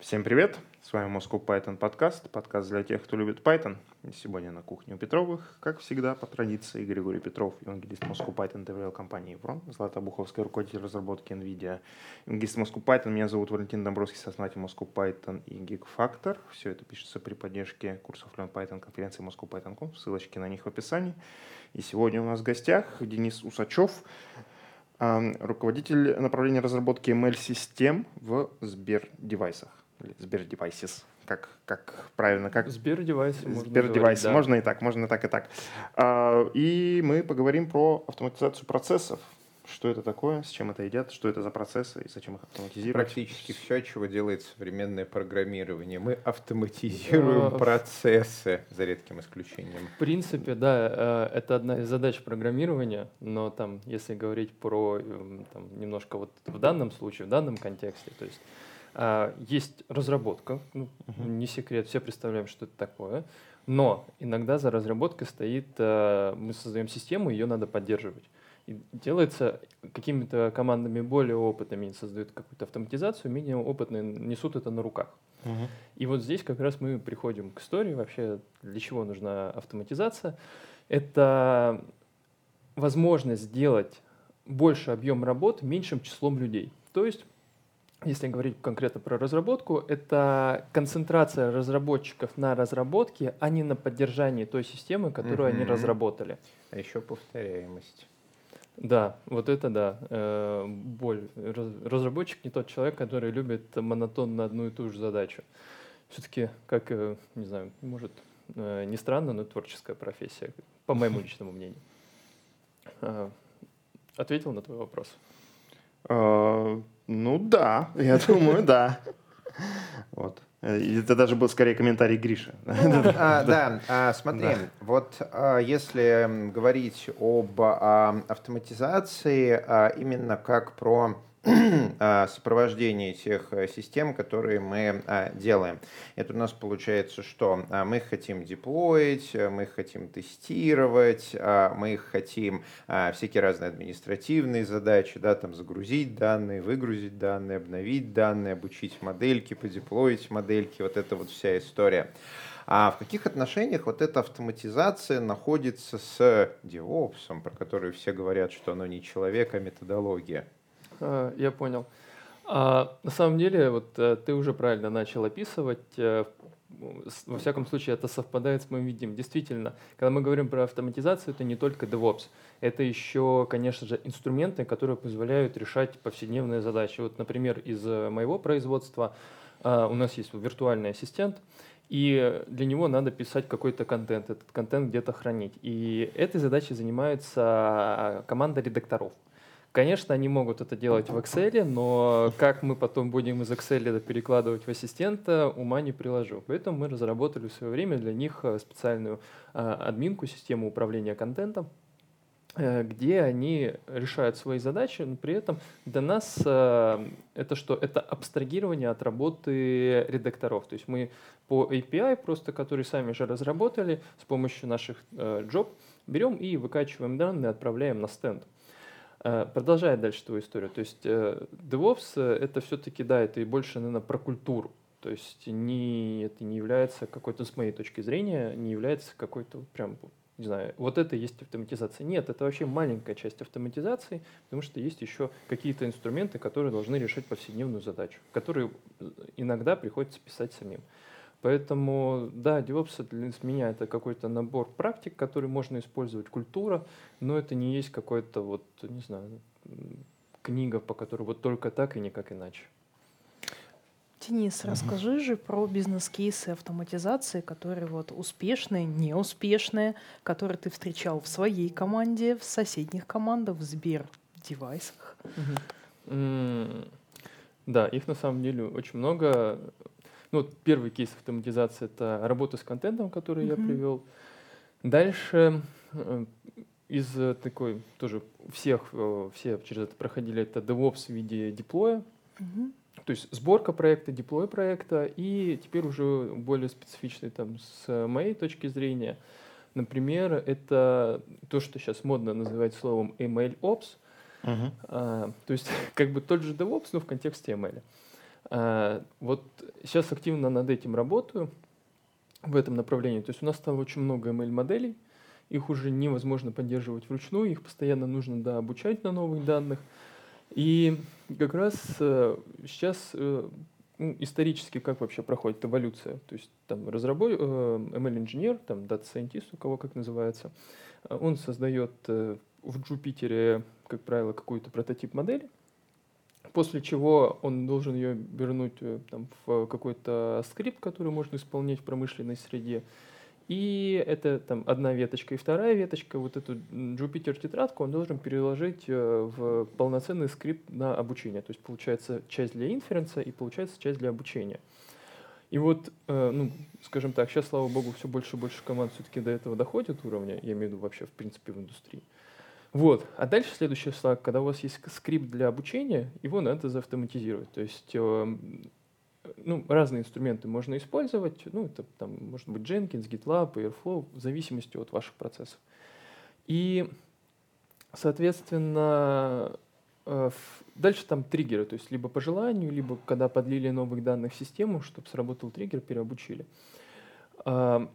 Всем привет! С вами Moscow Python подкаст, подкаст для тех, кто любит Python. И сегодня на кухне у Петровых, как всегда, по традиции, Григорий Петров, евангелист Moscow Python ТВЛ компании Еврон, Злата Буховская, руководитель разработки NVIDIA, евангелист Moscow Python, меня зовут Валентин Домбровский, сооснователь Moscow Python и Geek Factor. Все это пишется при поддержке курсов Learn Python конференции Moscow Python.com, ссылочки на них в описании. И сегодня у нас в гостях Денис Усачев, руководитель направления разработки ML-систем в Сбер-девайсах. Сбер Devices. Как, как правильно? Как... Сбер Device. Сбер. Да. Можно и так, можно и так, и так. А, и мы поговорим про автоматизацию процессов. Что это такое, с чем это едят, что это за процессы и зачем их автоматизировать? Практически все, чего делает современное программирование. Мы автоматизируем процессы, за редким исключением. В принципе, да, э, это одна из задач программирования, но там, если говорить про эм, там, немножко вот в данном случае, в данном контексте, то есть а, есть разработка, ну, uh-huh. не секрет, все представляем, что это такое. Но иногда за разработкой стоит, а, мы создаем систему, ее надо поддерживать. И делается какими-то командами более опытными, создают какую-то автоматизацию, менее опытные несут это на руках. Uh-huh. И вот здесь как раз мы приходим к истории вообще, для чего нужна автоматизация. Это возможность сделать больше объем работ меньшим числом людей. То есть если говорить конкретно про разработку, это концентрация разработчиков на разработке, а не на поддержании той системы, которую mm-hmm. они разработали. А еще повторяемость. Да, вот это да, э, боль. Разработчик не тот человек, который любит монотонно одну и ту же задачу. Все-таки, как, э, не знаю, может, э, не странно, но творческая профессия, по моему личному мнению. Ответил на твой вопрос? А, ну да, я думаю, да. Вот. Это даже был скорее комментарий Гриша. А, да, а, смотри, вот а, если говорить об а, автоматизации, а, именно как про сопровождении тех э, систем, которые мы а, делаем. Это у нас получается, что а, мы хотим деплоить, э, мы хотим тестировать, мы хотим всякие разные административные задачи, да, там загрузить данные, выгрузить данные, обновить данные, обучить модельки, подеплоить модельки, вот это вот вся история. А в каких отношениях вот эта автоматизация находится с DevOps, про который все говорят, что оно не человек, а методология? А, я понял. А, на самом деле, вот э, ты уже правильно начал описывать. Э, во всяком случае, это совпадает с моим видением. Действительно, когда мы говорим про автоматизацию, это не только DevOps. Это еще, конечно же, инструменты, которые позволяют решать повседневные задачи. Вот, например, из моего производства у нас есть виртуальный ассистент, и для него надо писать какой-то контент, этот контент где-то хранить. И этой задачей занимается команда редакторов. Конечно, они могут это делать в Excel, но как мы потом будем из Excel перекладывать в ассистента, ума не приложу. Поэтому мы разработали в свое время для них э, специальную а, админку, систему управления контентом, э, где они решают свои задачи, но при этом для нас э, это что? Это абстрагирование от работы редакторов. То есть мы по API, просто который сами же разработали, с помощью наших job берем и выкачиваем данные, отправляем на стенд. Э, продолжая дальше твою историю, то есть э, DevOps э, это все-таки, да, это и больше, наверное, про культуру. То есть не, это не является какой-то, с моей точки зрения, не является какой-то прям, не знаю, вот это есть автоматизация. Нет, это вообще маленькая часть автоматизации, потому что есть еще какие-то инструменты, которые должны решать повседневную задачу, которые иногда приходится писать самим. Поэтому, да, DevOps для меня это какой-то набор практик, который можно использовать, культура, но это не есть какой-то вот, не знаю, книга, по которой вот только так и никак иначе. Денис, расскажи же про бизнес-кейсы автоматизации, которые вот успешные, неуспешные, которые ты встречал в своей команде, в соседних командах, в Сбер-девайсах. Да, их на самом деле очень много. Ну, вот первый кейс автоматизации — это работа с контентом, который mm-hmm. я привел. Дальше э, из такой тоже всех, э, все через это проходили, это DevOps в виде деплоя. Mm-hmm. То есть сборка проекта, деплой проекта, и теперь уже более специфичный там с моей точки зрения. Например, это то, что сейчас модно называть словом ML Ops. Uh-huh. А, то есть как бы тот же DevOps, но в контексте ML. А, вот сейчас активно над этим работаю, в этом направлении. То есть у нас стало очень много ML-моделей, их уже невозможно поддерживать вручную, их постоянно нужно да, обучать на новых данных. И как раз э, сейчас э, ну, исторически как вообще проходит эволюция. То есть там разработ... ML-инженер, там Data Scientist, у кого как называется, он создает в Джупитере, как правило, какой-то прототип модели, после чего он должен ее вернуть э, там, в какой-то скрипт, который можно исполнять в промышленной среде. И это там одна веточка и вторая веточка, вот эту Jupyter тетрадку он должен переложить э, в полноценный скрипт на обучение. То есть получается часть для инференса и получается часть для обучения. И вот, э, ну, скажем так, сейчас, слава богу, все больше и больше команд все-таки до этого доходит уровня, я имею в виду вообще, в принципе, в индустрии. Вот. А дальше следующий шаг, когда у вас есть скрипт для обучения, его надо заавтоматизировать. То есть э, ну, разные инструменты можно использовать. Ну, это там может быть Jenkins, GitLab, Airflow, в зависимости от ваших процессов. И, соответственно, э, дальше там триггеры, то есть либо по желанию, либо когда подлили новых данных в систему, чтобы сработал триггер, переобучили. А,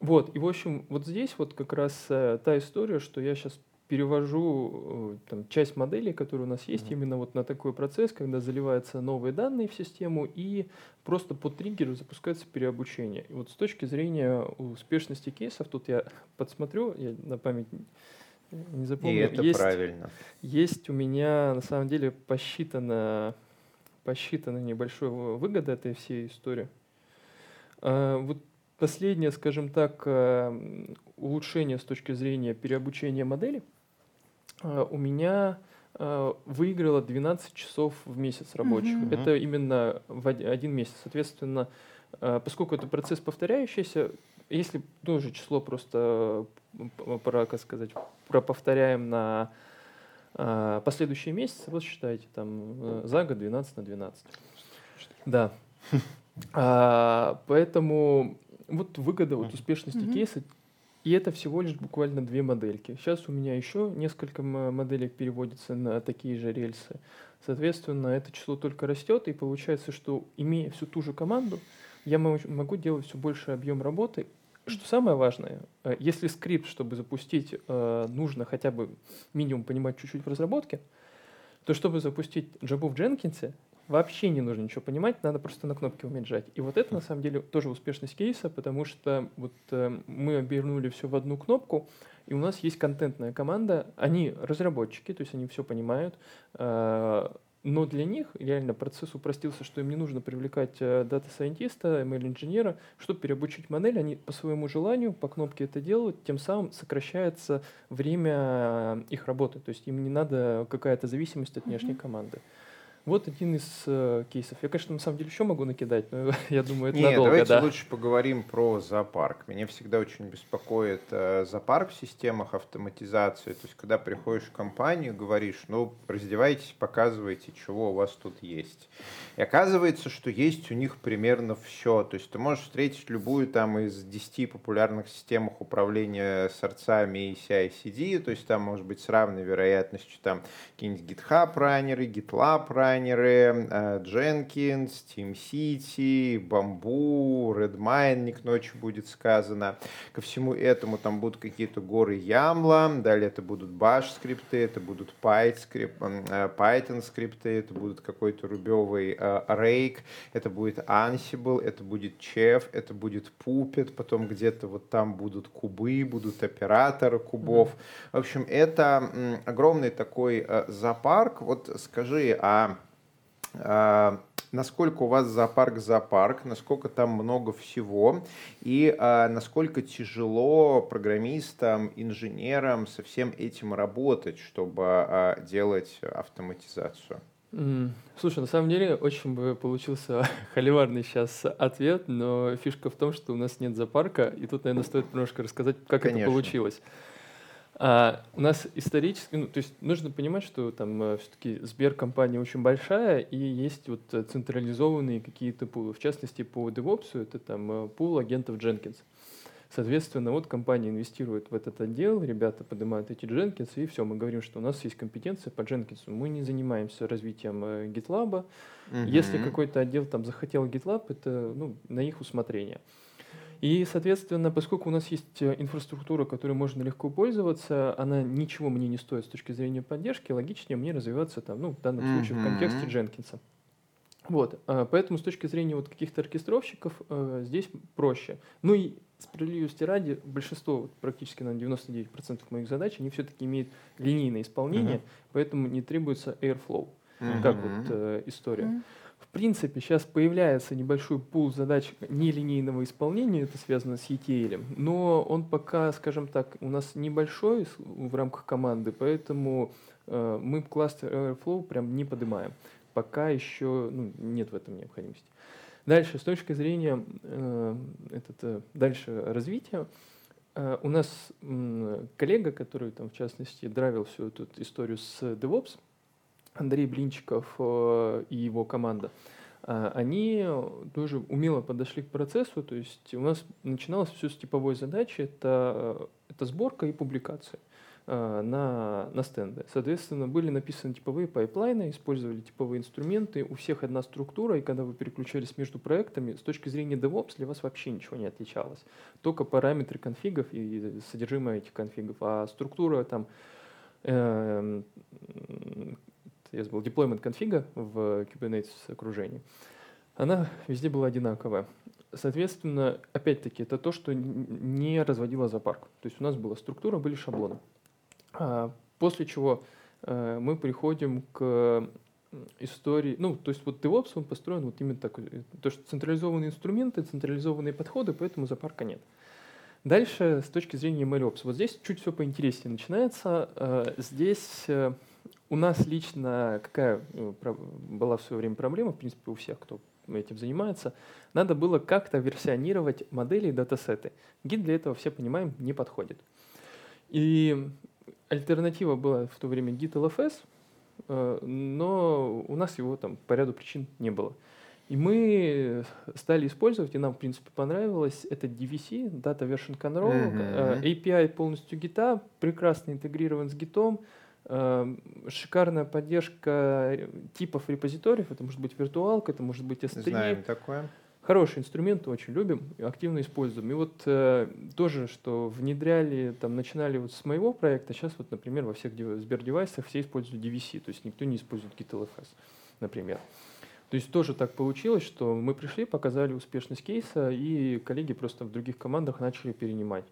вот, и в общем, вот здесь вот как раз э, та история, что я сейчас перевожу э, там, часть моделей, которые у нас есть, mm-hmm. именно вот на такой процесс, когда заливаются новые данные в систему и просто по триггеру запускается переобучение. И вот с точки зрения успешности кейсов, тут я подсмотрю, я на память не запомню. И это есть, правильно. Есть у меня на самом деле посчитана, посчитана небольшой выгода этой всей истории. А, вот последнее, скажем так, э, улучшение с точки зрения переобучения модели – у меня э, выиграла 12 часов в месяц рабочих. Mm-hmm. Это именно в один месяц. Соответственно, э, поскольку это процесс повторяющийся, если тоже число просто, про, как сказать, проповторяем на последующие месяцы, вот считайте, там за год 12 на 12. Да. А, поэтому вот выгода вот успешности кейса и это всего лишь буквально две модельки. Сейчас у меня еще несколько моделек переводится на такие же рельсы. Соответственно, это число только растет, и получается, что имея всю ту же команду, я могу делать все больше объем работы. Что самое важное, э, если скрипт, чтобы запустить, э, нужно хотя бы минимум понимать чуть-чуть в разработке, то чтобы запустить Java в Jenkins, вообще не нужно ничего понимать, надо просто на кнопки уметь жать. И вот это на самом деле тоже успешность кейса, потому что вот э, мы обернули все в одну кнопку, и у нас есть контентная команда, они разработчики, то есть они все понимают, э, но для них реально процесс упростился, что им не нужно привлекать э, data scientist а, ML-инженера, чтобы переобучить модель, они по своему желанию по кнопке это делают, тем самым сокращается время их работы, то есть им не надо какая-то зависимость от внешней команды. Вот один из э, кейсов. Я, конечно, на самом деле еще могу накидать, но я думаю, это Нет, надолго. давайте да. лучше поговорим про зоопарк. Меня всегда очень беспокоит э, зоопарк в системах автоматизации. То есть, когда приходишь в компанию, говоришь, ну, раздевайтесь, показывайте, чего у вас тут есть. И оказывается, что есть у них примерно все. То есть, ты можешь встретить любую там из 10 популярных систем управления сорцами и CI-CD. То есть, там может быть с равной вероятностью там какие-нибудь GitHub раннеры, GitLab раннеры, дизайнеры, э, TeamCity, Bamboo, Redmine, не к ночи будет сказано. Ко всему этому там будут какие-то горы Ямла, далее это будут Bash скрипты, это будут Python, э, Python скрипты, это будут какой-то рубевый э, Rake, это будет Ansible, это будет Chef, это будет Puppet, потом где-то вот там будут кубы, будут операторы кубов. Mm-hmm. В общем, это огромный такой зоопарк. Вот скажи, а, насколько у вас зоопарк зоопарк, насколько там много всего и а, насколько тяжело программистам, инженерам со всем этим работать, чтобы а, делать автоматизацию. Слушай, на самом деле очень бы получился холиварный сейчас ответ, но фишка в том, что у нас нет зоопарка, и тут, наверное, стоит немножко рассказать, как Конечно. это получилось. А у нас исторически, ну, то есть нужно понимать, что там э, все-таки Сбер компания очень большая, и есть вот э, централизованные какие-то пулы. В частности, по DevOps это там э, пул агентов Jenkins. Соответственно, вот компания инвестирует в этот отдел, ребята поднимают эти Jenkins, и все, мы говорим, что у нас есть компетенция по Jenkins. Мы не занимаемся развитием GitLab. Угу. Если какой-то отдел там захотел GitLab, это ну, на их усмотрение. И, соответственно, поскольку у нас есть э, инфраструктура, которой можно легко пользоваться, она ничего мне не стоит с точки зрения поддержки, логичнее мне развиваться там, ну, в данном mm-hmm. случае в контексте Дженкинса. Вот, а, поэтому с точки зрения вот каких-то оркестровщиков э, здесь проще. Ну и справедливости ради, большинство, практически на 99% моих задач, они все-таки имеют линейное исполнение, uh-huh. поэтому не требуется airflow, uh-huh. как вот э, история. Uh-huh. В принципе, сейчас появляется небольшой пул задач нелинейного исполнения, это связано с ETL, но он пока, скажем так, у нас небольшой в рамках команды, поэтому э, мы кластер Airflow прям не поднимаем. Пока еще ну, нет в этом необходимости. Дальше, с точки зрения э, этот, э, дальше развития, э, у нас э, коллега, который там, в частности драйвил всю эту историю с DevOps, Андрей Блинчиков э, и его команда, э, они тоже умело подошли к процессу, то есть у нас начиналось все с типовой задачи, это, э, это сборка и публикация. На, на стенды. Соответственно, были написаны типовые pipeline ы, использовали типовые инструменты, у всех одна структура, и когда вы переключались между проектами, с точки зрения DevOps для вас вообще ничего не отличалось. Только параметры конфигов и содержимое этих конфигов, а структура там э, я забыл, deployment конфига в Kubernetes окружении, она везде была одинаковая. Соответственно, опять-таки, это то, что не разводило зоопарк. То есть у нас была структура, были шаблоны. А, после чего э, мы приходим к истории, ну, то есть вот DevOps, он построен вот именно так, э, то, что централизованные инструменты, централизованные подходы, поэтому запарка нет. Дальше, с точки зрения MLOps, вот здесь чуть все поинтереснее начинается. Э, здесь у нас лично какая была в свое время проблема, в принципе, у всех, кто этим занимается, надо было как-то версионировать модели и датасеты. Гид для этого, все понимаем, не подходит. И альтернатива была в то время Git LFS, э, но у нас его там по ряду причин не было. И мы стали использовать, и нам, в принципе, понравилось, это DVC, Data Version Control, mm-hmm. API полностью гита, прекрасно интегрирован с э, шикарная поддержка типов репозиториев, это может быть виртуалка, это может быть S3. Знаем такое. Хороший инструмент, очень любим, активно используем. И вот э, тоже, что внедряли, там, начинали вот с моего проекта, сейчас вот, например, во всех Сбер-девайсах все используют DVC, то есть никто не использует GitLFS, например. То есть тоже так получилось, что мы пришли, показали успешность кейса, и коллеги просто в других командах начали перенимать.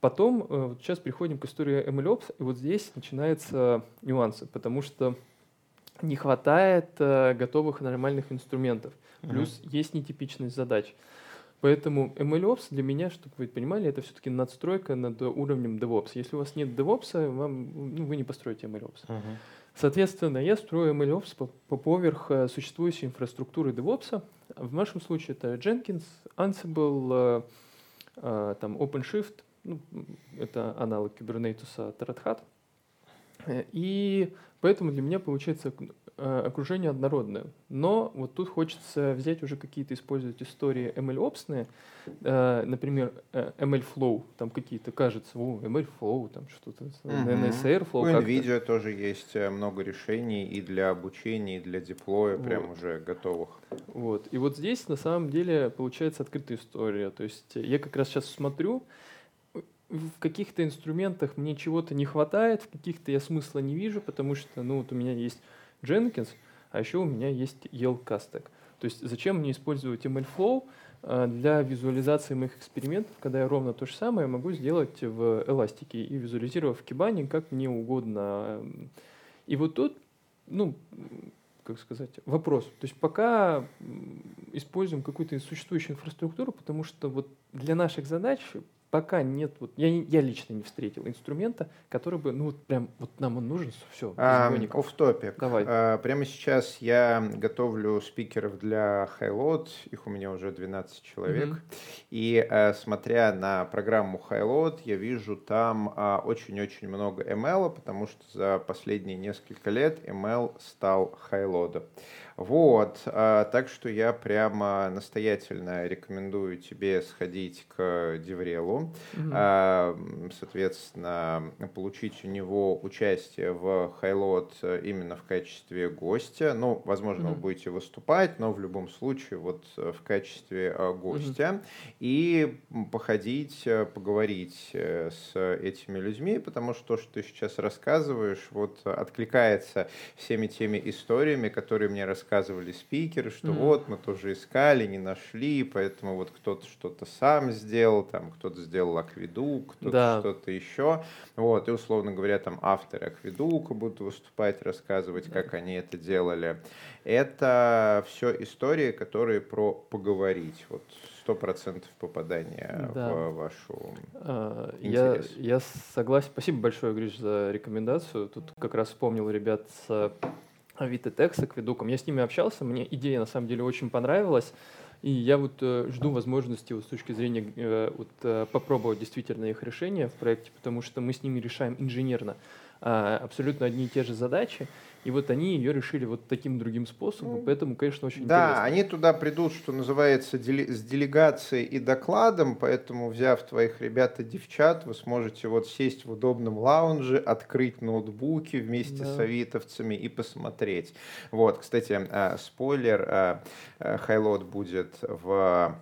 Потом, э, вот сейчас приходим к истории MLOps, и вот здесь начинаются нюансы, потому что не хватает э, готовых нормальных инструментов. Плюс uh-huh. есть нетипичность задач. Поэтому MLOps для меня, чтобы вы понимали, это все-таки надстройка над уровнем DevOps. Если у вас нет DevOps, вам, ну, вы не построите MLOps. Uh-huh. Соответственно, я строю MLOps по, по поверх э, существующей инфраструктуры DevOps. В нашем случае это Jenkins, Ansible, э, э, там OpenShift, ну, это аналог Kubernetes от Red Hat. Э, и поэтому для меня получается э, окружение однородное. Но вот тут хочется взять уже какие-то, использовать истории ML-опсные, э, например, ML-flow, там какие-то, кажется, о, ML-flow, там что-то, mm-hmm. NSR-flow. У NVIDIA тоже есть много решений и для обучения, и для деплоя, вот. прям уже готовых. Вот. И вот здесь на самом деле получается открытая история. То есть я как раз сейчас смотрю, в каких-то инструментах мне чего-то не хватает, в каких-то я смысла не вижу, потому что, ну, вот у меня есть Jenkins, а еще у меня есть Yelcastek. То есть зачем мне использовать MLflow а, для визуализации моих экспериментов, когда я ровно то же самое могу сделать в эластике и визуализировав в Кибане как мне угодно. И вот тут, ну, как сказать, вопрос. То есть пока используем какую-то существующую инфраструктуру, потому что вот для наших задач пока нет, вот я, я лично не встретил инструмента, который бы, ну вот прям, вот нам он нужен, все, Оф топик. Давай. А, прямо сейчас я готовлю спикеров для Highload, их у меня уже 12 человек, mm-hmm. и а, смотря на программу Highload, я вижу там а, очень-очень много ML, потому что за последние несколько лет ML стал Highload. Вот, а, так что я прямо настоятельно рекомендую тебе сходить к Деврелу, а, соответственно, получить у него участие в Хайлот именно в качестве гостя. Ну, возможно, вы Мгм. будете выступать, но в любом случае вот э, в качестве а, гостя. И походить, э, поговорить э, с этими людьми, потому что то, что ты сейчас рассказываешь, вот откликается всеми теми историями, которые мне рассказывали спикеры, что Мгм. вот мы тоже искали, не нашли, поэтому вот кто-то что-то сам сделал, там кто-то сделал акведук, кто-то Да. что-то еще. Вот, и условно говоря, там авторы акведука будут выступать, рассказывать, как они это делали. Это все истории, которые про поговорить. Вот сто процентов попадания Да. в вашу А, Я, Интерес. я согласен. Спасибо большое, Гриш, за рекомендацию. Тут как раз вспомнил ребят с Авито Текс, с Акведуком. Я с ними общался, мне идея на самом деле очень понравилась. И я вот э, жду возможности вот, с точки зрения э, вот, э, попробовать действительно их решение в проекте, потому что мы с ними решаем инженерно а, абсолютно одни и те же задачи. И вот они ее решили вот таким другим способом, поэтому, конечно, очень Да, интересно. они туда придут, что называется, дели- с делегацией и докладом, поэтому, взяв твоих ребят и девчат, вы сможете вот сесть в удобном лаунже, открыть ноутбуки вместе Да. с авитовцами и посмотреть. Вот, кстати, а, спойлер, а, Хайлот будет в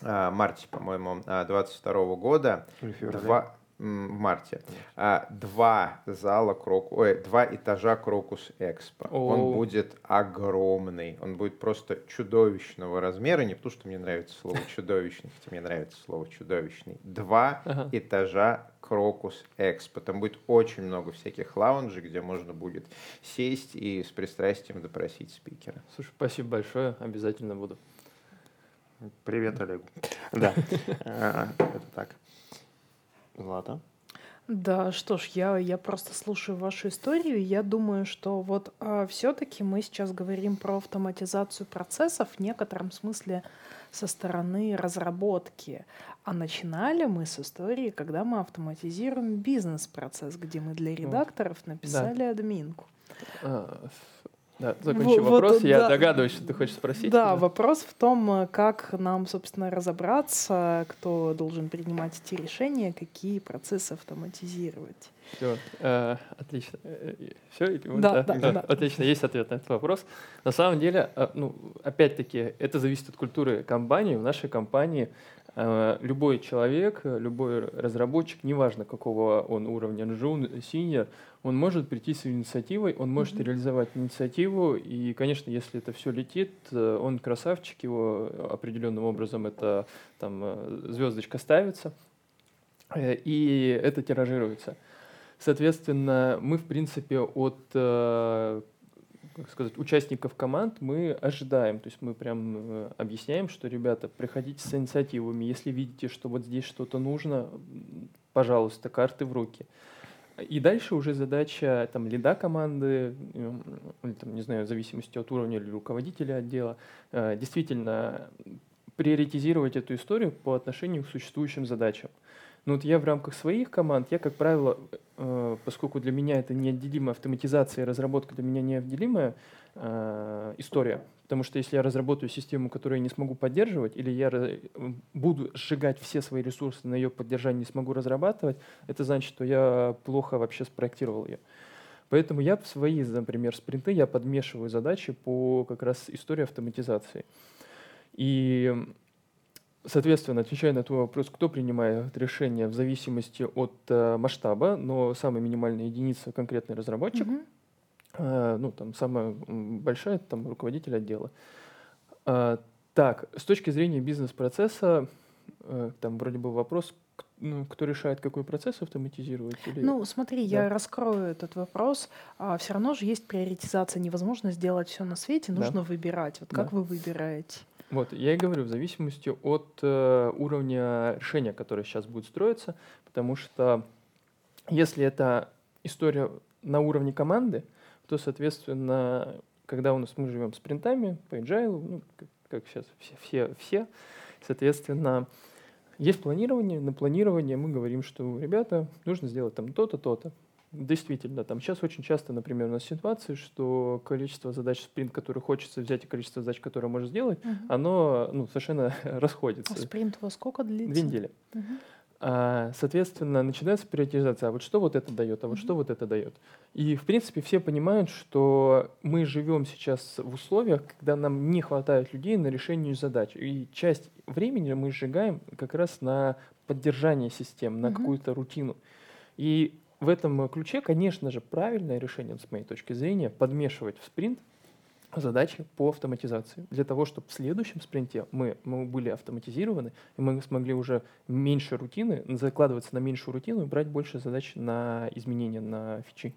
марте, по-моему, а, 22 года. Или. Два, м, в марте. А, два зала Крокус, ой, два этажа Крокус Экспо. Он будет огромный, он будет просто чудовищного размера, не потому что мне нравится слово чудовищный, хотя мне нравится слово чудовищный. Два Ага. этажа Крокус Экспо. Там будет очень много всяких лаунжей, где можно будет сесть и с пристрастием допросить спикера. Слушай, спасибо большое, обязательно буду. Привет, Олегу. Да, А, это так. Злата. Да, что ж, я, я просто слушаю вашу историю, и я думаю, что вот все-таки мы сейчас говорим про автоматизацию процессов в некотором смысле со стороны разработки. А начинали мы с истории, когда мы автоматизируем бизнес-процесс, где мы для редакторов написали админку. Да, закончи вот, вопрос. Я да. догадываюсь, что ты хочешь спросить. Да, вопрос в том, э, как нам, собственно, разобраться, кто должен принимать эти решения, какие процессы автоматизировать. Все, отлично. Все, Да, да, да. Отлично, есть ответ на этот вопрос. На самом деле, э, ну, опять-таки, это зависит от культуры компании. В нашей компании э, любой человек, э, любой разработчик, неважно какого он уровня, джун, синьор, он может прийти с инициативой, он может Мгм. реализовать инициативу, и, конечно, если это все летит, э, он красавчик, его определенным образом это там э, звездочка ставится, э, и это тиражируется. Соответственно, мы, в принципе, от э, как сказать, участников команд мы ожидаем, то есть мы прям э, объясняем, что, ребята, приходите с инициативами, если видите, что вот здесь что-то нужно, пожалуйста, карты в руки. И дальше уже задача там лида команды, или, там, не знаю, в зависимости от уровня или руководителя отдела, э, действительно приоритизировать эту историю по отношению к существующим задачам. Ну вот я в рамках своих команд, я, как правило, э, поскольку для меня это неотделимая автоматизация и разработка для меня неотделимая э, история, потому что если я разработаю систему, которую я не смогу поддерживать, или я буду сжигать все свои ресурсы на ее поддержание, не смогу разрабатывать, это значит, что я плохо вообще спроектировал ее. Поэтому я в свои, например, спринты я подмешиваю задачи по как раз истории автоматизации. И Соответственно, отвечая на твой вопрос, кто принимает решение в зависимости от э, масштаба, но самая минимальная единица конкретный разработчик, Мгм. э, ну там самая большая там руководитель отдела. А, так, с точки зрения бизнес-процесса, э, там вроде бы вопрос, ну, кто решает, какой процесс автоматизировать? Или... Ну, смотри, Да. я раскрою этот вопрос. все равно же есть приоритизация. Невозможно сделать все на свете, Да. нужно выбирать. Вот как Да. вы выбираете? Вот, я и говорю, в зависимости от э, уровня решения, которое сейчас будет строиться, потому что если это история на уровне команды, то, соответственно, когда у нас мы живем спринтами по agile, ну, как, как сейчас все, все, все, соответственно, есть планирование, на планирование мы говорим, что, ребята, нужно сделать там то-то, то-то. Действительно, там сейчас очень часто, например, у нас ситуации, что количество задач спринт, которые хочется взять, и количество задач, которые можно сделать, Мгм. оно ну, совершенно А расходится. спринт во сколько длится? Две недели. Мгм. А, соответственно, начинается приоритизация. А вот что вот это дает, а вот что вот это дает. И, в принципе, все понимают, что мы живем сейчас в условиях, когда нам не хватает людей на решение задач. И часть времени мы сжигаем как раз на поддержание систем, на Мгм. какую-то рутину. И в этом ключе, конечно же, правильное решение, с моей точки зрения, подмешивать в спринт задачи по автоматизации. Для того, чтобы в следующем спринте мы, мы были автоматизированы, и мы смогли уже меньше рутины, закладываться на меньшую рутину и брать больше задач на изменения, на фичи.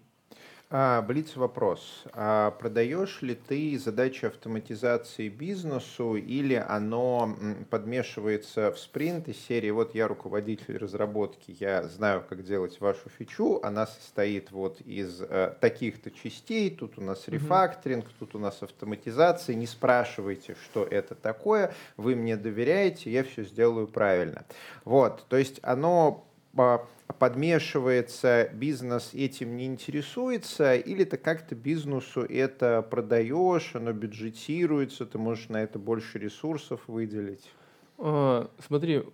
А, Блиц вопрос. А продаешь ли ты задачи автоматизации бизнесу или оно подмешивается в спринт из серии «Вот я руководитель разработки, я знаю, как делать вашу фичу, она состоит вот из э, таких-то частей, тут у нас рефакторинг, тут у нас автоматизация, не спрашивайте, что это такое, вы мне доверяете, я все сделаю правильно». Вот, то есть оно а, подмешивается, бизнес этим не интересуется, или ты как-то бизнесу это продаешь, оно бюджетируется, ты можешь на это больше ресурсов выделить? А, Смотри,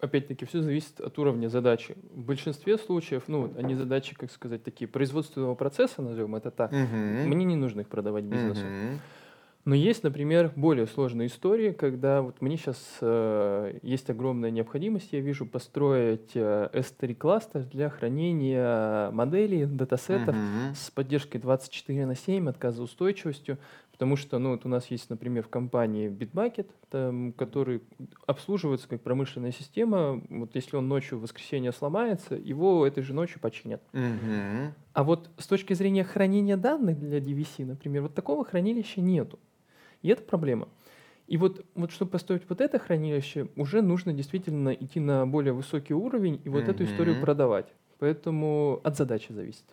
опять-таки, все зависит от уровня задачи. В большинстве случаев, ну, они задачи, как сказать, такие производственного процесса, назовем это так, Мгм. мне не нужно их продавать бизнесу. Мгм. Но есть, например, более сложные истории, когда вот мне сейчас есть огромная необходимость, я вижу, построить э, S3 кластер для хранения моделей, датасетов Мгм. с поддержкой 24 на 7, отказоустойчивостью, потому что ну, вот у нас есть, например, в компании Bitbucket, там, который обслуживается как промышленная система. Вот если он ночью в воскресенье сломается, его этой же ночью починят. Мгм. А вот с точки зрения хранения данных для DVC, например, вот такого хранилища нету. И это проблема. И вот, вот чтобы построить вот это хранилище, уже нужно действительно идти на более высокий уровень и вот эту историю продавать. Поэтому от задачи зависит.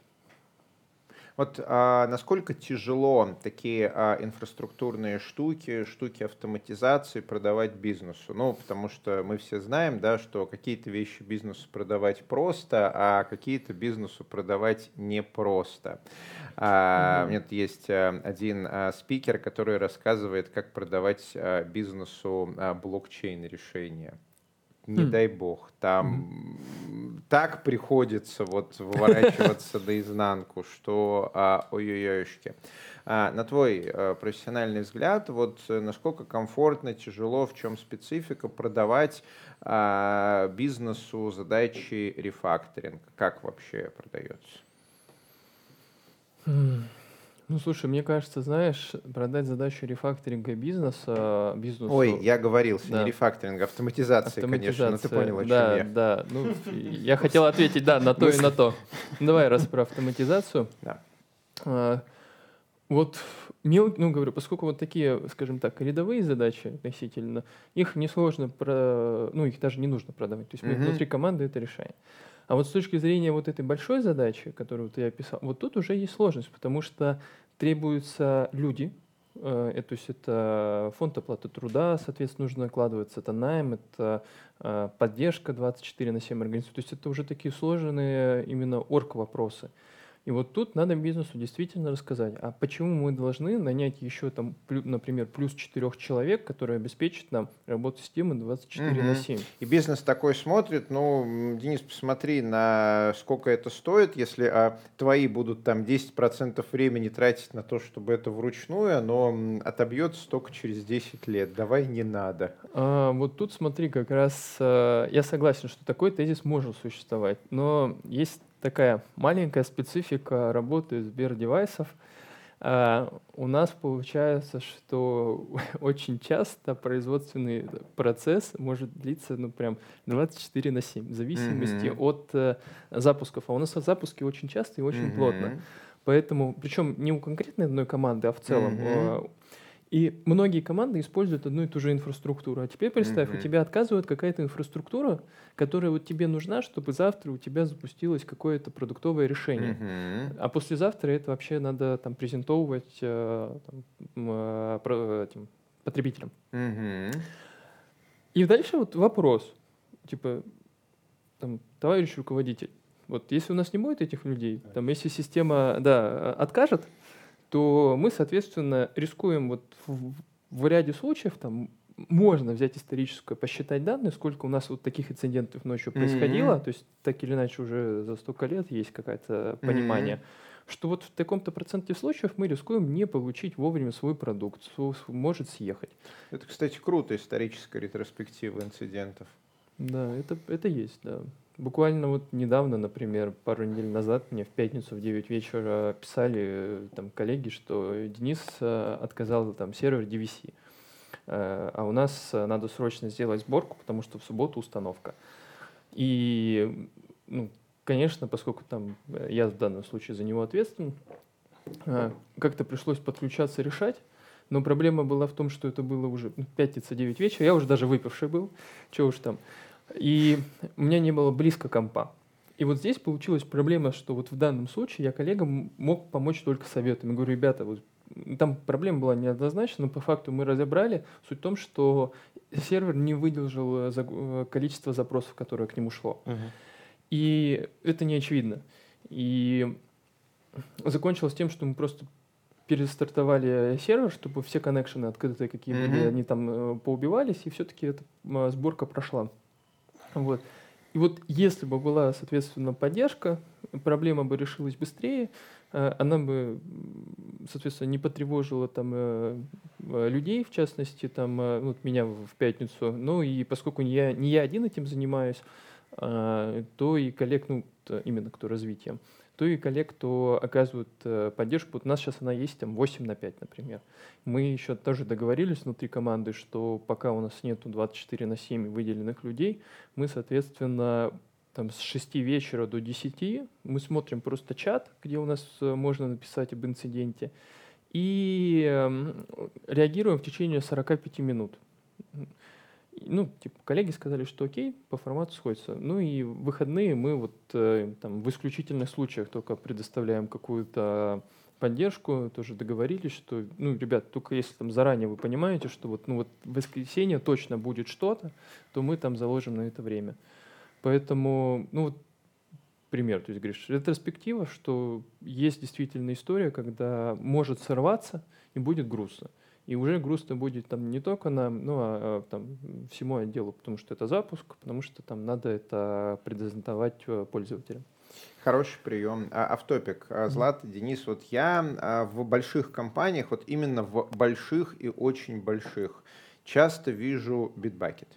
Вот а, насколько тяжело такие а, инфраструктурные штуки, штуки автоматизации продавать бизнесу? Ну, потому что мы все знаем, да, что какие-то вещи бизнесу продавать просто, а какие-то бизнесу продавать непросто. А, меня тут есть а, один а, спикер, который рассказывает, как продавать а, бизнесу а, блокчейн решения. Не Хм. дай бог, там м, так приходится вот выворачиваться наизнанку, что а, ой-ой-ойшки. А, на твой а, профессиональный взгляд, вот э, насколько комфортно, тяжело, в чем специфика продавать а, бизнесу задачи рефакторинг? Как вообще продается? М, Ну, слушай, мне кажется, знаешь, продать задачу рефакторинга бизнеса бизнесу... Ой, я говорился, Да. не рефакторинг, автоматизации, конечно, но ты Автоматизация, понял, о чем да, я. Да, ну, я хотел ответить, да, на то и на то. Давай раз про автоматизацию. Да. А, Вот мел, ну говорю, поскольку вот такие, скажем так, рядовые задачи относительно, их несложно, про, ну их даже не нужно продавать. То есть мы внутри команды это решаем. А вот с точки зрения вот этой большой задачи, которую ты описал, вот тут уже есть сложность, потому что требуются люди, э, э, то есть это фонд оплаты труда, соответственно, нужно накладываться, это найм, это э, поддержка 24 на 7 организаций. То есть это уже такие сложные именно орг-вопросы. И вот тут надо бизнесу действительно рассказать, а почему мы должны нанять еще там, плю- например, плюс четырех человек, которые обеспечат нам работу системы 24 на Мгм. 7. И бизнес такой смотрит, ну, Денис, посмотри, на сколько это стоит, если а, твои будут там 10% времени тратить на то, чтобы это вручную, оно отобьется только через 10 лет. Давай не надо. А, вот тут смотри, как раз э, я согласен, что такой тезис может существовать, но есть такая маленькая специфика работы Сбердевайсов. А, у нас получается, что очень часто производственный процесс может длиться ну прям 24 на 7, в зависимости Мгм. от э, запусков. А у нас запуски очень часто и очень плотно. Мгм. Поэтому, причем не у конкретной одной команды, а в целом. Мгм. Э, И многие команды используют одну и ту же инфраструктуру. А теперь представь, Мгм. у тебя отказывает какая-то инфраструктура, которая вот тебе нужна, чтобы завтра у тебя запустилось какое-то продуктовое решение. Мгм. А послезавтра это вообще надо там презентовывать э, там, э, про- этим потребителям. Мгм. И дальше вот вопрос, типа, там, товарищ руководитель, Вот если у нас не будет этих людей, там, если система, да, откажет, то мы, соответственно, рискуем вот в, в ряде случаев, там, можно взять историческое, посчитать данные, сколько у нас вот таких инцидентов ночью происходило, mm-hmm. то есть так или иначе уже за столько лет есть какое-то понимание, mm-hmm. что вот в таком-то проценте случаев мы рискуем не получить вовремя свой продукт, может съехать. Это, кстати, круто, историческая ретроспектива инцидентов. Да, это, это есть, да. Буквально вот недавно, например, пару недель назад мне в пятницу в 9 вечера писали э, там коллеги, что Денис э, отказал там сервер DVC. Э, а у нас надо срочно сделать сборку, потому что в субботу установка. И, ну, конечно, поскольку там я в данном случае за него ответственен, как-то пришлось подключаться решать. Но проблема была в том, что это было уже ну, пятница 9 вечера, я уже даже выпивший был, чего уж там. И у меня не было близко компа. И вот здесь получилась проблема, что вот в данном случае я коллегам мог помочь только советами. Говорю, ребята, вот там проблема была неоднозначна, но по факту мы разобрали. Суть в том, что сервер не выдержал э, э, количество запросов, которое к нему шло. Uh-huh. И это не очевидно. И закончилось тем, что мы просто перестартовали сервер, чтобы все коннекшены открытые, какие mm-hmm. были, они там э, поубивались, и все-таки эта сборка прошла. Вот. И вот если бы была, соответственно, поддержка, проблема бы решилась быстрее, э, она бы, соответственно, не потревожила там э, э, людей, в частности, там, вот меня в пятницу. Ну и поскольку не я, не я один этим занимаюсь, а, то и коллег, ну, именно кто развитием, то и коллег, кто оказывают э, поддержку. У нас сейчас она есть там 8 на 5, например. Мы еще тоже договорились внутри команды, что пока у нас нету 24 на 7 выделенных людей, мы, соответственно, там с 6 вечера до 10 мы смотрим просто чат, где у нас э, можно написать об инциденте, и эм, реагируем в течение 45 минут ну, типа, коллеги сказали, что окей, по формату сходится. Ну и выходные мы вот э, там в исключительных случаях только предоставляем какую-то поддержку, тоже договорились, что, ну, ребят, только если там заранее вы понимаете, что вот, ну, вот в воскресенье точно будет что-то, то мы там заложим на это время. Поэтому, ну, вот пример, то есть, говоришь, ретроспектива, что есть действительно история, когда может сорваться и будет грустно. И уже грустно будет там не только нам, ну, а, а там, всему отделу, потому что это запуск, потому что там надо это презентовать э, пользователям. Хороший прием. А, автопик. А, Злат, mm-hmm. Денис, вот я а, в больших компаниях, вот именно в больших и очень больших, часто вижу Bitbucket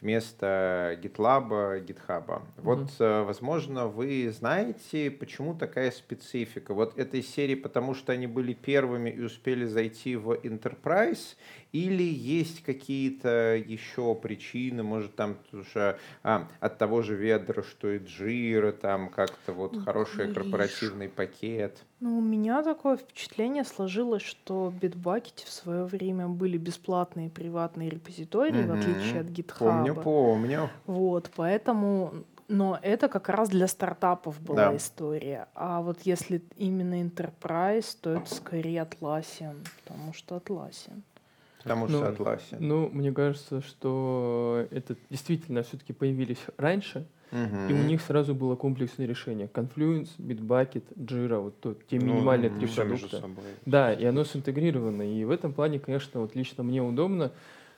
вместо GitLab, GitHub. Mm-hmm. Вот, э, возможно, вы знаете, почему такая специфика. Вот этой серии, потому что они были первыми и успели зайти в Enterprise, или есть какие-то еще причины, может, там уже а, от того же ведра, что и Jira, там как-то вот хороший Гриш. корпоративный пакет? Ну, у меня такое впечатление сложилось, что в Bitbucket в свое время были бесплатные приватные репозитории, mm-hmm. в отличие от GitHub. Помню, помню. Вот, поэтому но это как раз для стартапов была да. история. А вот если именно Enterprise, то это скорее Atlassian, потому что Atlassian. Потому что ну, Atlassian. Ну, мне кажется, что это действительно все-таки появились раньше, угу. и у них сразу было комплексное решение. Confluence, Bitbucket, Jira, вот то, те ну, минимальные три продукта. Да, и оно синтегрировано. И в этом плане, конечно, вот лично мне удобно,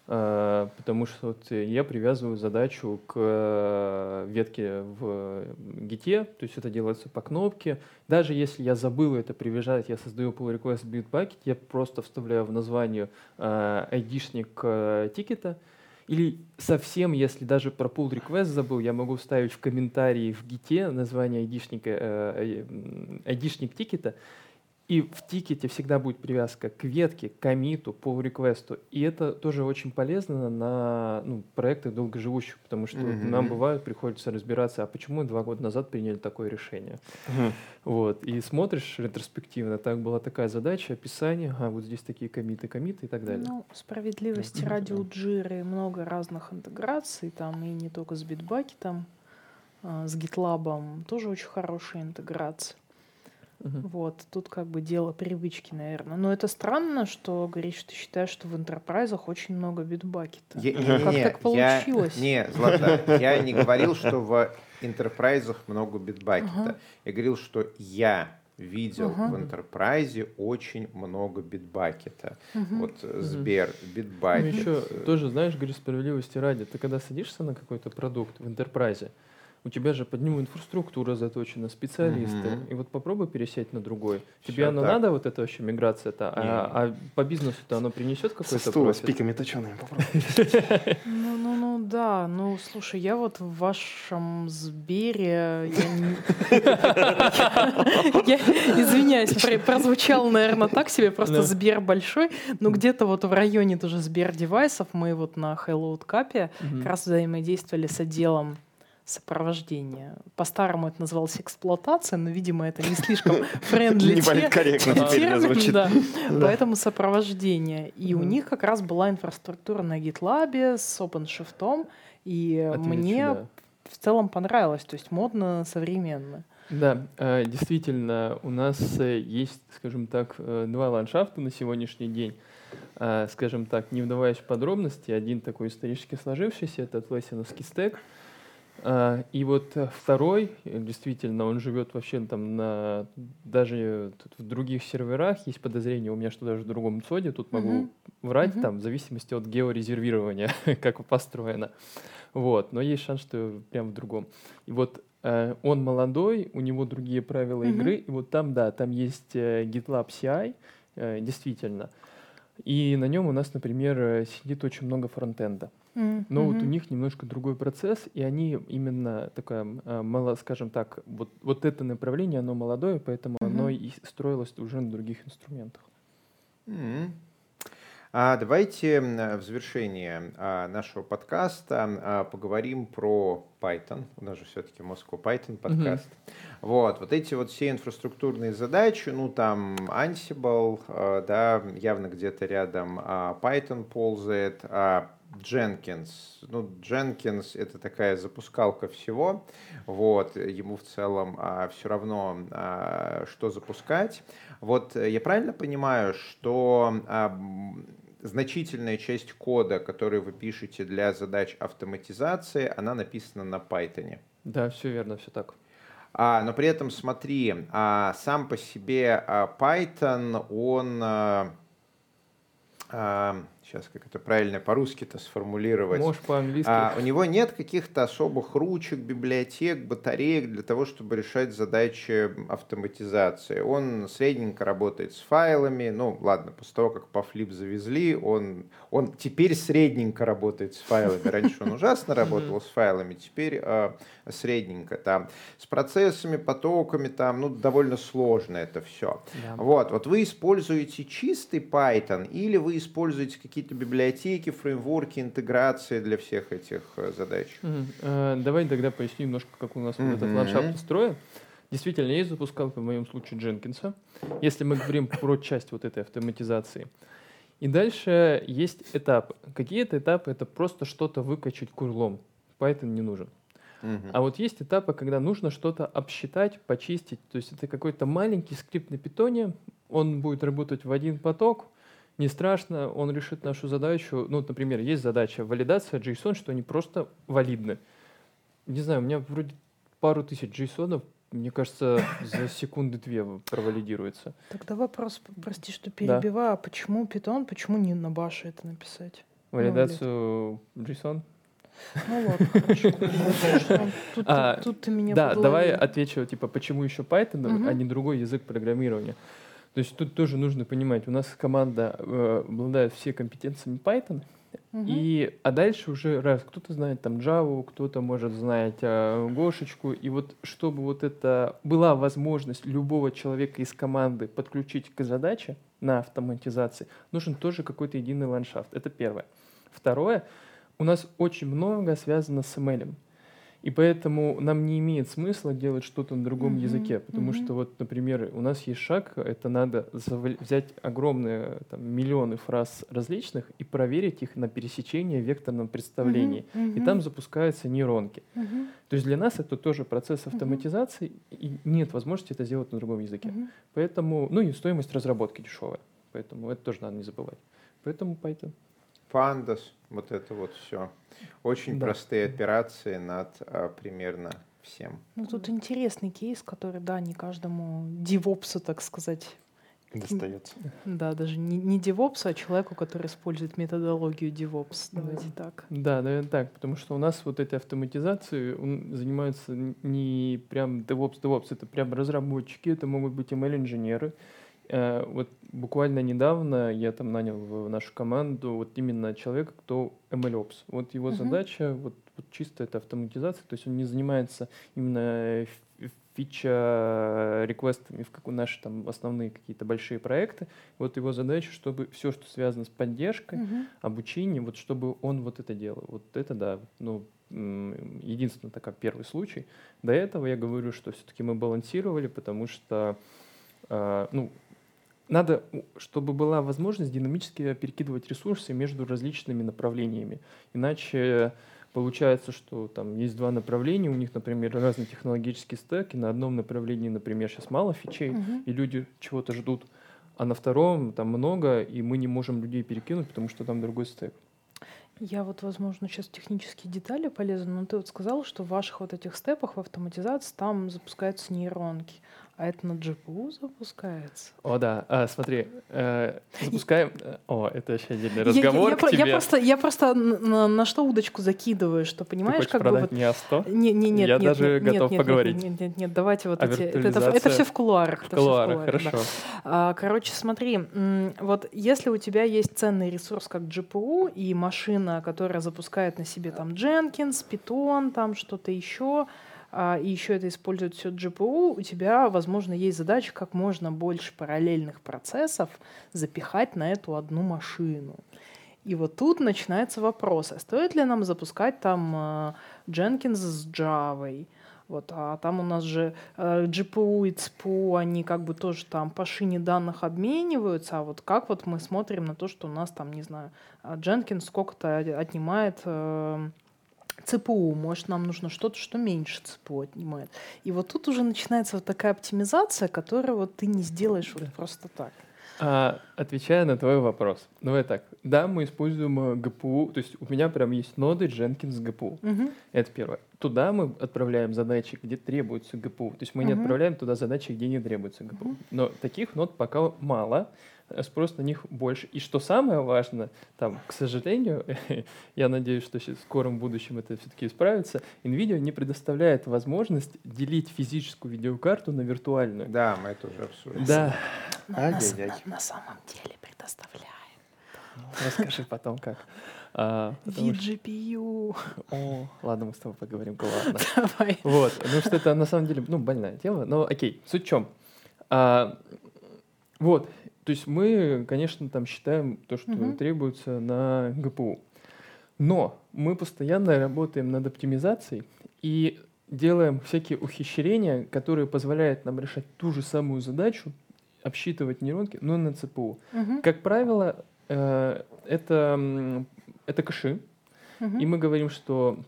потому что вот я привязываю задачу к э, ветке в гите, то есть это делается по кнопке. Даже если я забыл это привязать, я создаю pull request в Bitbucket, я просто вставляю в название ID-шник э, тикета, или совсем, если даже про pull request забыл, я могу вставить в комментарии в гите название ID-шника, э, ID-шник тикета, и в тикете всегда будет привязка к ветке, к комиту, pull реквесту. И это тоже очень полезно на ну, проектах долгоживущих, потому что mm-hmm. нам бывает приходится разбираться, а почему два года назад приняли такое решение. Mm-hmm. Вот. И смотришь ретроспективно, так была такая задача, описание, а вот здесь такие комиты, комиты и так далее. Ну, справедливости mm-hmm. ради у Джиры много разных интеграций, там и не только с Bitbucket, а, с GitLab тоже очень хорошая интеграция. Мгм. Вот, тут как бы дело привычки, наверное. Но это странно, что, говоришь, ты считаешь, что в интерпрайзах очень много битбакета. Я- Как не-не-не, так получилось? Я, не, Злата, я не говорил, что в интерпрайзах много битбакета. Ага. Я говорил, что я видел Ага. в интерпрайзе очень много битбакета. Мгм. Вот э, Сбер, битбакет. Ну, еще э, тоже, знаешь, говорю, справедливости ради, ты когда садишься на какой-то продукт в интерпрайзе, у тебя же под него инфраструктура заточена, специалисты. Мгм. И вот попробуй пересесть на другой. Всё Тебе оно так. надо, вот это вообще миграция-то? А, а по бизнесу-то оно принесет Со какой-то стула с профит? пиками точеными попробуй. Ну, ну, ну, да. Ну, слушай, я вот в вашем Сбере... Я, извиняюсь, про- прозвучал, наверное, так себе, просто. Сбер большой. Но где-то вот в районе тоже Сбер девайсов мы вот на HighLoad Cup как раз взаимодействовали с отделом сопровождения. По-старому это называлось эксплуатация, но, видимо, это не слишком friendly да. Поэтому сопровождение. И у них как раз была инфраструктура на GitLab с OpenShift, и мне в целом понравилось, то есть модно, современно. Да, э, действительно, у нас э, есть, скажем так, э, два ландшафта на сегодняшний день. Скажем так, не вдаваясь в подробности, один такой исторически сложившийся, это Атласиновский стек. Э, И вот э, второй, э, действительно, он живет вообще там на даже тут в других серверах. Есть подозрение у меня, что даже в другом цоде. Тут могу Мгм. врать Мгм. там в зависимости от георезервирования, как построено. Вот, но есть шанс, что прям в другом. И вот э, он молодой, у него другие правила Мгм. игры, и вот там, да, там есть э, GitLab CI, э, действительно. И на нем у нас, например, э, сидит очень много фронтенда. М, Но вот у них немножко другой процесс, и они именно такое, э, мало, скажем так, вот, вот это направление, оно молодое, поэтому Мгм. оно и строилось уже на других инструментах. М. А давайте в завершение а, нашего подкаста а, поговорим про Python. У нас же все-таки Moscow Python подкаст. Вот, вот эти вот все инфраструктурные задачи, ну там Ansible, а, да, явно где-то рядом а, Python ползает, а Jenkins. Ну, Jenkins это такая запускалка всего. Вот, ему в целом все равно, а, что запускать. Вот э, я правильно понимаю, что а, значительная часть кода, который вы пишете для задач автоматизации, она написана на Python? Да, все верно, все так. А, но при этом смотри, а, сам по себе а, Python, он... а, а, сейчас как это правильно по-русски-то сформулировать. Можешь по-английски. А, у него нет каких-то особых ручек, библиотек, батареек для того, чтобы решать задачи автоматизации. Он средненько работает с файлами. Ну, ладно, после того, как по флип завезли, он, он теперь средненько работает с файлами. Раньше он ужасно работал с файлами, теперь а, средненько. Там, с процессами, потоками, там, ну, довольно сложно это все. Да. Вот, вот вы используете чистый Python или вы используете какие-то библиотеки, фреймворки, интеграции для всех этих э, задач? Э, Давай тогда поясню немножко, как у нас вот этот ландшафт устроен. Действительно, есть запускалка, в моем случае, Дженкинса, если мы говорим про часть вот этой автоматизации. И дальше есть этапы. Какие-то этапы — это просто что-то выкачать курлом. Python не нужен. Мгм. А вот есть этапы, когда нужно что-то обсчитать, почистить. То есть это какой-то маленький скрипт на питоне, он будет работать в один поток, не страшно, он решит нашу задачу. Ну, вот, например, есть задача валидация JSON, что они просто валидны. Не знаю, у меня вроде пару тысяч JSON, мне кажется, за секунды две провалидируется. Тогда вопрос, прости, что Да. перебиваю, а почему Python, почему не на баше это написать? Валидацию JSON? Ну ладно, хорошо. Что? Тут, А, тут- тут ты меня Да, давай подловил. отвечу, типа, почему еще Python, а не другой язык программирования. То есть тут тоже нужно понимать, у нас команда э, обладает все компетенциями Python, Мгм. и, а дальше уже раз кто-то знает там Java, кто-то может знать э, Гошечку, и вот чтобы вот это была возможность любого человека из команды подключить к задаче на автоматизации, нужен тоже какой-то единый ландшафт. Это первое. Второе, у нас очень много связано с ML. И поэтому нам не имеет смысла делать что-то на другом Мгм, языке, потому мгм. что вот, например, у нас есть шаг, это надо взять огромные там, миллионы фраз различных и проверить их на пересечение в векторном представлении. Мгм, И там запускаются нейронки. мгм, То есть для нас это тоже процесс автоматизации, и нет возможности это сделать на другом языке. мгм. Поэтому, ну и стоимость разработки дешевая. Поэтому это тоже надо не забывать. Поэтому Python. Pandas, вот это вот все. Очень Да. простые операции над а, примерно всем. Ну, тут интересный кейс, который, да, не каждому девопсу, так сказать, Достается. да, даже не, не девопсу, а человеку, который использует методологию DevOps. Давайте так. Да, наверное, так, потому что у нас вот этой автоматизацией занимаются не прям DevOps, DevOps, это прям разработчики, это могут быть ML-инженеры. Э, Вот буквально недавно я там нанял в нашу команду вот именно человека, кто MLOps. Вот его Мгм. задача вот, вот чисто это автоматизация, то есть он не занимается именно фича реквестами в как наши там основные какие-то большие проекты. Вот его задача, чтобы все, что связано с поддержкой, Мгм. обучение, вот чтобы он вот это делал. Вот это да, ну, м, единственный такой первый случай. До этого я говорю, что все-таки мы балансировали, потому что, а, ну, надо, чтобы была возможность динамически перекидывать ресурсы между различными направлениями. Иначе получается, что там есть два направления, у них, например, разный технологический стек, и на одном направлении, например, сейчас мало фичей, Мгм. и люди чего-то ждут, а на втором там много, и мы не можем людей перекинуть, потому что там другой стек. Я вот, возможно, сейчас технические детали полезу, но ты вот сказал, что в ваших вот этих степах в автоматизации там запускаются нейронки, а это на GPU запускается. О, да, а, смотри, э, запускаем... О, это вообще отдельный Я- разговор я, к про- я тебе. просто, я просто на, на- что удочку закидываю, что Ты понимаешь, хочешь как бы продать вот мне А100? Не, не, нет, Я нет, даже нет, готов нет, поговорить. Нет, нет, нет, нет, давайте вот А эти. Это, это, все в кулуарах. В всё в кулуарах, кулуарах, да. хорошо. А, Короче, смотри, вот если у тебя есть ценный ресурс как GPU и машина, которая запускает на себе там Jenkins, Python, там что-то еще, а, и еще это использует все GPU, у тебя, возможно, есть задача как можно больше параллельных процессов запихать на эту одну машину. И вот тут начинается вопрос, а стоит ли нам запускать там э, Jenkins с Java? Вот, а там у нас же э, GPU и CPU, они как бы тоже там по шине данных обмениваются, а вот как вот мы смотрим на то, что у нас там, не знаю, а, Jenkins сколько-то от- отнимает ЦПУ, может, нам нужно что-то, что меньше ЦПУ отнимает. И вот тут уже начинается вот такая оптимизация, которую вот ты не сделаешь вот просто так. А, отвечая на твой вопрос. Давай так. Да, мы используем э, GPU, то есть у меня прям есть ноды Jenkins GPU. Мгм. Это первое. Туда мы отправляем задачи, где требуется ГПУ. То есть мы не Мгм. отправляем туда задачи, где не требуется ГПУ. Мгм. Но таких нот пока мало, спрос на них больше. И что самое важное, там, к сожалению, я надеюсь, что в скором будущем это все-таки исправится, NVIDIA не предоставляет возможность делить физическую видеокарту на виртуальную. Да, мы это уже обсудили. Да, Но на, на- на самом деле предоставляем. расскажи потом как. А, потому что- VGPU. О, ладно, мы с тобой поговорим, ладно. Давай. Вот, потому что это на самом деле, ну, больная тема, но окей, суть в чем? А, вот, то есть мы, конечно, там считаем то, что Мгм. требуется на ГПУ. Но мы постоянно работаем над оптимизацией и делаем всякие ухищрения, которые позволяют нам решать ту же самую задачу, обсчитывать нейронки, но на ЦПУ. Мгм. Как правило, э, это, это кэши, Мгм. и мы говорим, что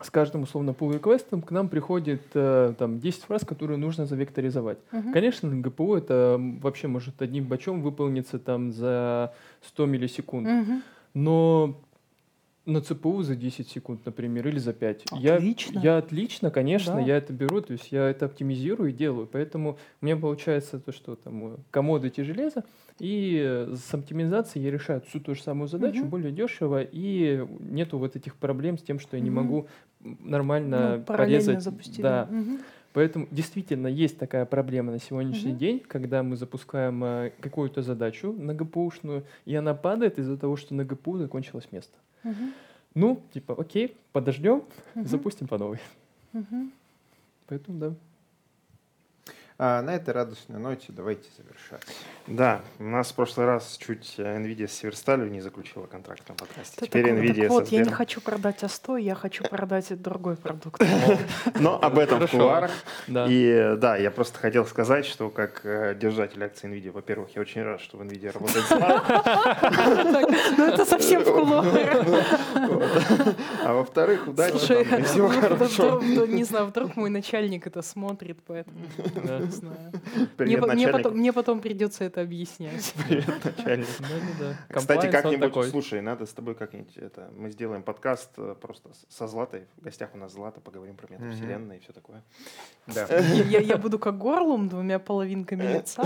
с каждым условно pull реквестом к нам приходит э, там 10 фраз, которые нужно завекторизовать. Мгм. Конечно, ГПУ это вообще может одним бачом выполниться там за 100 миллисекунд, Мгм. но на ЦПУ за 10 секунд, например, или за 5. Отлично. Я, я отлично, конечно, Да. я это беру, то есть я это оптимизирую и делаю. Поэтому у меня получается то, что там э, commodity железо, и с оптимизацией я решаю всю ту же самую задачу Мгм. более дешево, и нету вот этих проблем с тем, что я не Мгм. могу нормально Ну, порезать. запустили. Да. Мгм. Поэтому действительно есть такая проблема на сегодняшний Мгм. день, когда мы запускаем э, какую-то задачу на ГПУшную, и она падает из-за того, что на ГПУ закончилось место. Ну, типа, окей, подождем, запустим по новой. Поэтому да. А, на этой радостной ноте давайте завершать. Да, у нас в прошлый раз чуть э, NVIDIA с Северсталью не заключила контракт на подкасте. Это Теперь так, NVIDIA так вот, я не хочу продать А100, я хочу продать другой продукт. Но об этом в Хорошо. кулуарах. Да. И да, я просто хотел сказать, что как э, держатель акций NVIDIA, во-первых, я очень рад, что в NVIDIA работает Ну это совсем в кулуарах. а во-вторых, удачи всего ну, хорошего. не знаю, вдруг мой начальник это смотрит, поэтому Да. Не знаю. Привет, Мне, начальник. потом, мне потом придется это объяснять. Привет, начальник. Да-да-да. Кстати, Compliance, он как-нибудь, слушай, надо с тобой как-нибудь это, мы сделаем подкаст э, просто со Златой, в гостях у нас Злата, поговорим про метавселенную и все такое. Да. Я, буду как горлом, двумя половинками лица.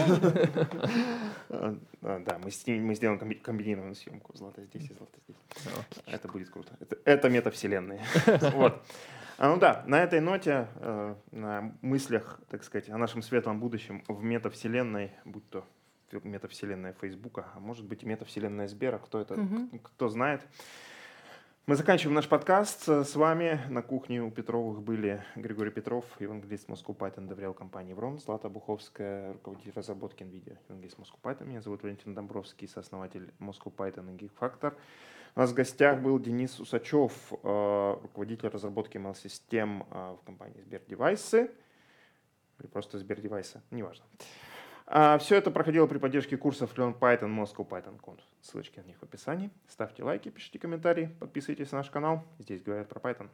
А, Да, мы, с ним- мы сделаем комби- комбинированную съемку. Злата здесь и Злата здесь. Это будет круто. Это, это метавселенная. Вот. А, ну да, на этой ноте, э, на мыслях, так сказать, о нашем светлом будущем в метавселенной, будь то метавселенная Фейсбука, а может быть и метавселенная Сбера, кто это, Мгм. кто знает. Мы заканчиваем наш подкаст. С вами на кухне у Петровых были Григорий Петров, евангелист Moscow Python, доверял компании Врон, Злата Буховская, руководитель разработки NVIDIA, евангелист Moscow Python. Меня зовут Валентин Домбровский, сооснователь Moscow Python и Geekfactor. У нас в гостях был Денис Усачев, э, руководитель разработки ML-систем э, в компании Сбердевайсы. Или просто Сбердевайсы, неважно. все это проходило при поддержке курсов Learn Python, Moscow Python Conf. Ссылочки на них в описании. Ставьте лайки, пишите комментарии, подписывайтесь на наш канал. Здесь говорят про Python.